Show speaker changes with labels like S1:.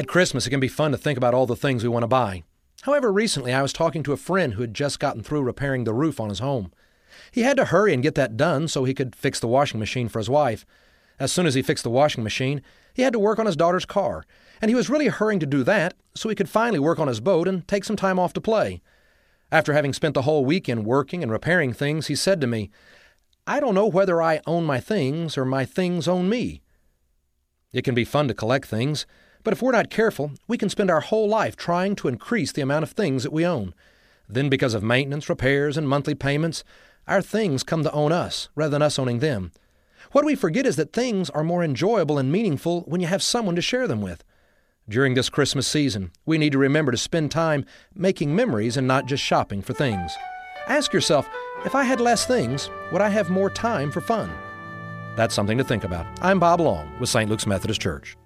S1: At Christmas, it can be fun to think about all the things we want to buy. However, recently I was talking to a friend who had just gotten through repairing the roof on his home. He had to hurry and get that done so he could fix the washing machine for his wife. As soon as he fixed the washing machine, he had to work on his daughter's car, and he was really hurrying to do that so he could finally work on his boat and take some time off to play. After having spent the whole weekend working and repairing things, he said to me, I don't know whether I own my things or my things own me. It can be fun to collect things, but if we're not careful, we can spend our whole life trying to increase the amount of things that we own. Then, because of maintenance, repairs, and monthly payments, our things come to own us rather than us owning them. What we forget is that things are more enjoyable and meaningful when you have someone to share them with. During this Christmas season, we need to remember to spend time making memories and not just shopping for things. Ask yourself if I had less things, would I have more time for fun? That's something to think about. I'm Bob Long with St. Luke's Methodist Church.